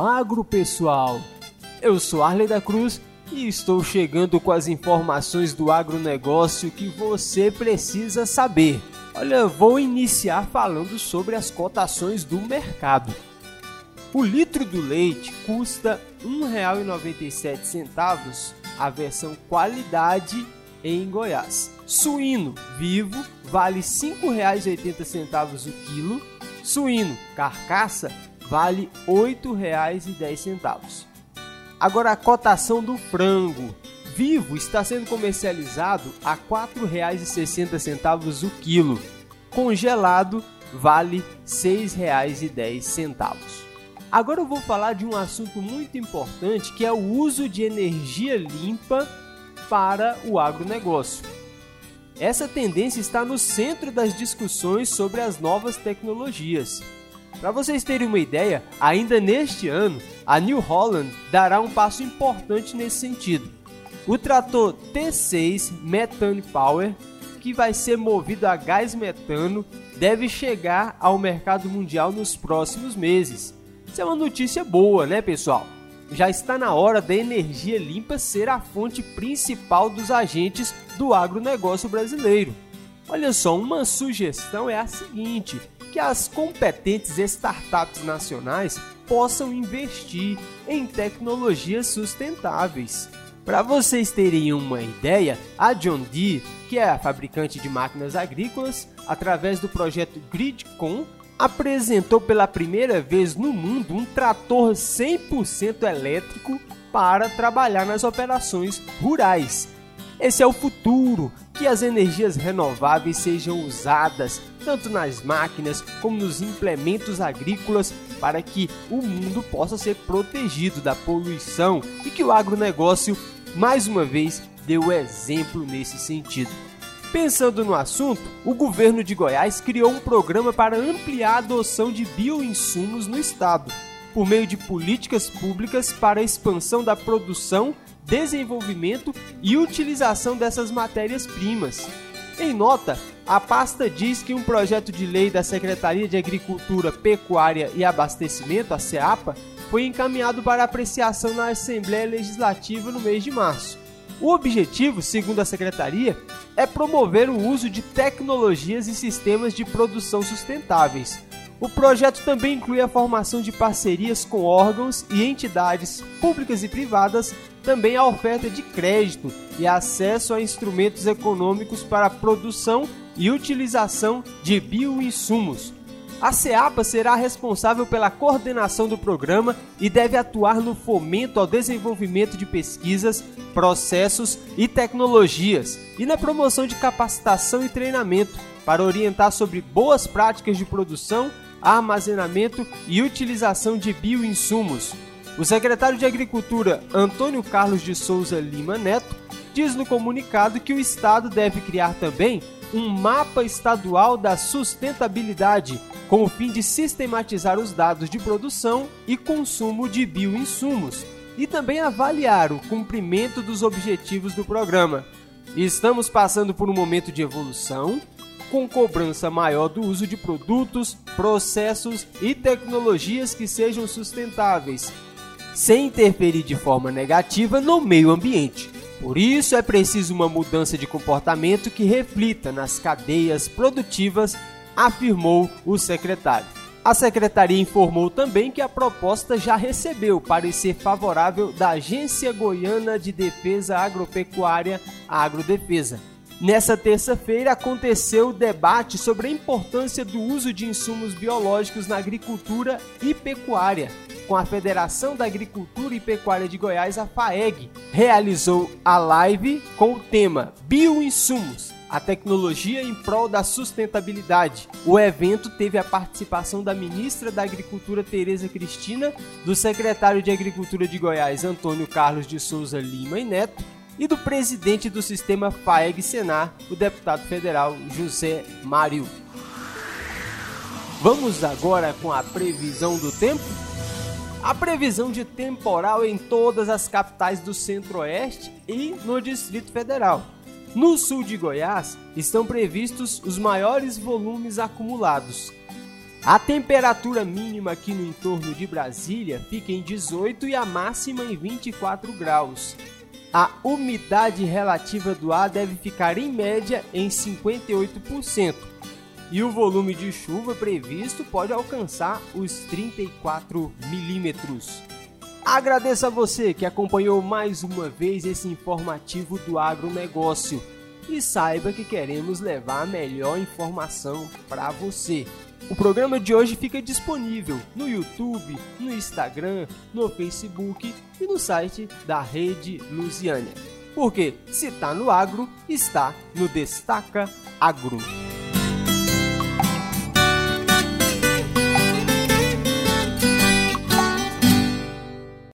agro, pessoal. Eu sou Arley da Cruz e estou chegando com as informações do agronegócio que você precisa saber. Olha, vou iniciar falando sobre as cotações do mercado. O litro do leite custa R$ 1,97 a versão qualidade em Goiás. Suíno vivo vale R$ 5,80 o quilo. Suíno carcaça vale R$ 8,10. Agora a cotação do frango vivo está sendo comercializado a R$ 4,60 o quilo. Congelado vale R$ 6,10. Agora eu vou falar de um assunto muito importante que é o uso de energia limpa para o agronegócio. Essa tendência está no centro das discussões sobre as novas tecnologias. Para vocês terem uma ideia, ainda neste ano, a New Holland dará um passo importante nesse sentido. O trator T6 Methane Power, que vai ser movido a gás metano, deve chegar ao mercado mundial nos próximos meses. Isso é uma notícia boa, né, pessoal? Já está na hora da energia limpa ser a fonte principal dos agentes do agronegócio brasileiro. Olha só, uma sugestão é a seguinte: que as competentes startups nacionais possam investir em tecnologias sustentáveis. Para vocês terem uma ideia, a John Deere, que é a fabricante de máquinas agrícolas, através do projeto GridCon, apresentou pela primeira vez no mundo um trator 100% elétrico para trabalhar nas operações rurais. Esse é o futuro, que as energias renováveis sejam usadas tanto nas máquinas como nos implementos agrícolas para que o mundo possa ser protegido da poluição e que o agronegócio, mais uma vez, dê o exemplo nesse sentido. Pensando no assunto, o governo de Goiás criou um programa para ampliar a adoção de bioinsumos no estado, por meio de políticas públicas para a expansão da produção, desenvolvimento e utilização dessas matérias-primas. Em nota, a pasta diz que um projeto de lei da Secretaria de Agricultura, Pecuária e Abastecimento, a SEAPA, foi encaminhado para apreciação na Assembleia Legislativa no mês de março. O objetivo, segundo a secretaria, é promover o uso de tecnologias e sistemas de produção sustentáveis. O projeto também inclui a formação de parcerias com órgãos e entidades públicas e privadas, também a oferta de crédito e acesso a instrumentos econômicos para a produção e utilização de bioinsumos, a SEAPA será responsável pela coordenação do programa e deve atuar no fomento ao desenvolvimento de pesquisas, processos e tecnologias e na promoção de capacitação e treinamento para orientar sobre boas práticas de produção, armazenamento e utilização de bioinsumos. O secretário de Agricultura, Antônio Carlos de Souza Lima Neto, diz no comunicado que o Estado deve criar também um mapa estadual da sustentabilidade com o fim de sistematizar os dados de produção e consumo de bioinsumos e também avaliar o cumprimento dos objetivos do programa. Estamos passando por um momento de evolução, com cobrança maior do uso de produtos, processos e tecnologias que sejam sustentáveis, sem interferir de forma negativa no meio ambiente. Por isso é preciso uma mudança de comportamento que reflita nas cadeias produtivas afirmou o secretário. A secretaria informou também que a proposta já recebeu parecer favorável da Agência Goiana de Defesa Agropecuária, Agrodefesa. Nessa terça-feira aconteceu o debate sobre a importância do uso de insumos biológicos na agricultura e pecuária, com a Federação da Agricultura e Pecuária de Goiás, a FAEG, realizou a live com o tema Bioinsumos a tecnologia em prol da sustentabilidade. O evento teve a participação da ministra da Agricultura Tereza Cristina, do secretário de Agricultura de Goiás Antônio Carlos de Souza Lima e Neto e do presidente do sistema FAEG Senar, o deputado federal José Mário. Vamos agora com a previsão do tempo? A previsão de temporal em todas as capitais do Centro-Oeste e no Distrito Federal. No sul de Goiás estão previstos os maiores volumes acumulados. A temperatura mínima aqui no entorno de Brasília fica em 18 e a máxima em 24 graus. A umidade relativa do ar deve ficar em média em 58%. E o volume de chuva previsto pode alcançar os 34 milímetros. Agradeço a você que acompanhou mais uma vez esse informativo do agronegócio e saiba que queremos levar a melhor informação para você. O programa de hoje fica disponível no YouTube, no Instagram, no Facebook e no site da Rede Lusiânia. Porque se está no agro, está no Destaca Agro.